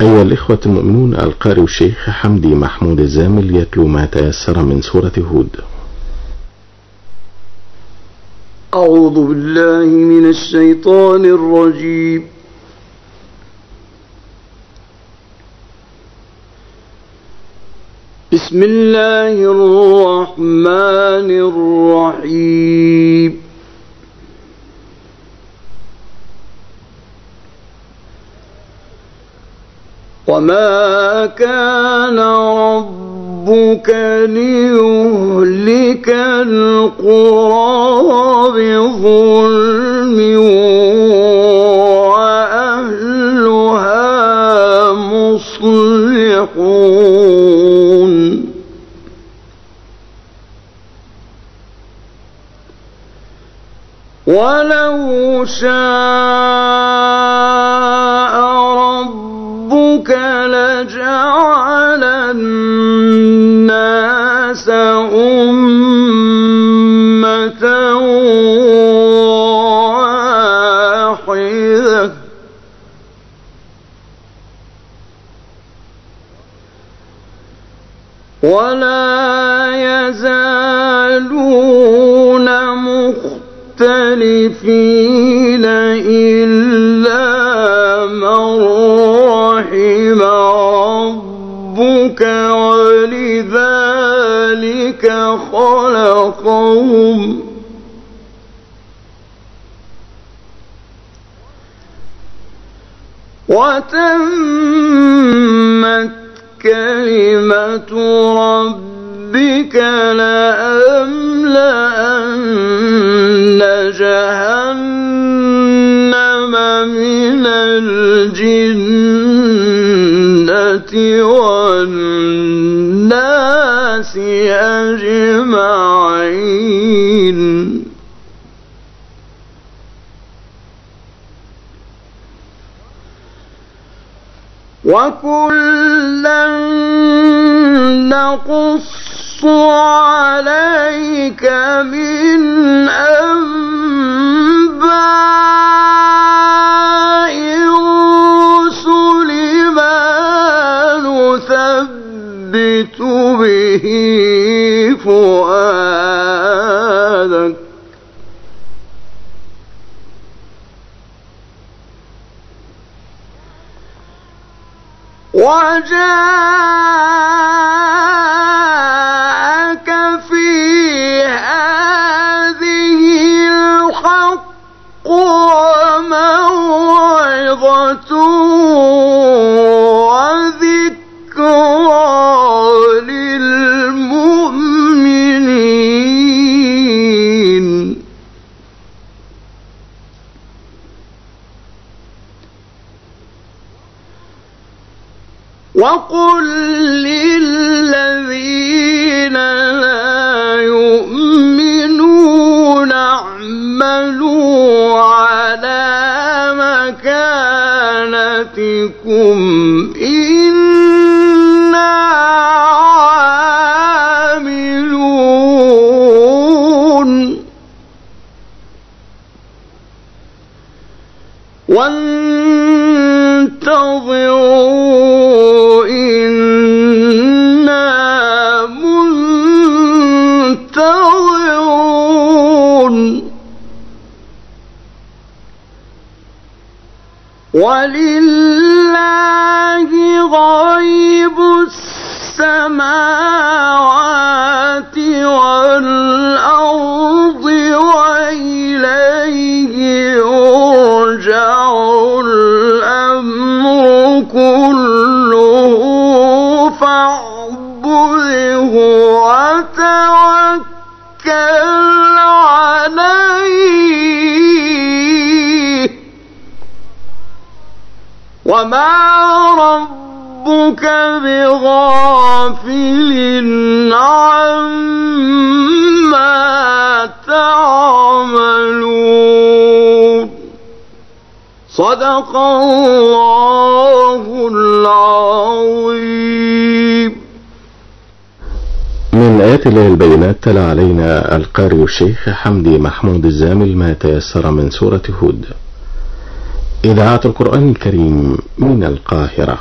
أيها الإخوة المؤمنون القارئ الشيخ حمدي محمود الزامل يتلو ما تيسر من سورة هود. أعوذ بالله من الشيطان الرجيم. بسم الله الرحمن الرحيم. وما كان ربك ليهلك القرى بظلم وأهلها مصلحون ولو شاء أمة واحدة. ولا يزالون مختلفين إلا من رحم ربك. ولذلك خلقهم وتمت كلمة ربك لأملأن جهنم من الجنة والناس أجمعين. وكلا نقص عليك من نثبت به فؤادك. وجاءك في هذه الحق وموعظة وقل للذين لا يؤمنون اعملوا على مكانتكم إنا عاملون ولله غيب السماوات وما ربك بغافل عما تعملون صدق الله العظيم من آيات الله البينات تلا علينا القارئ الشيخ حمدي محمود الزامل ما تيسر من سورة هود. إذاعة القرآن الكريم من القاهرة.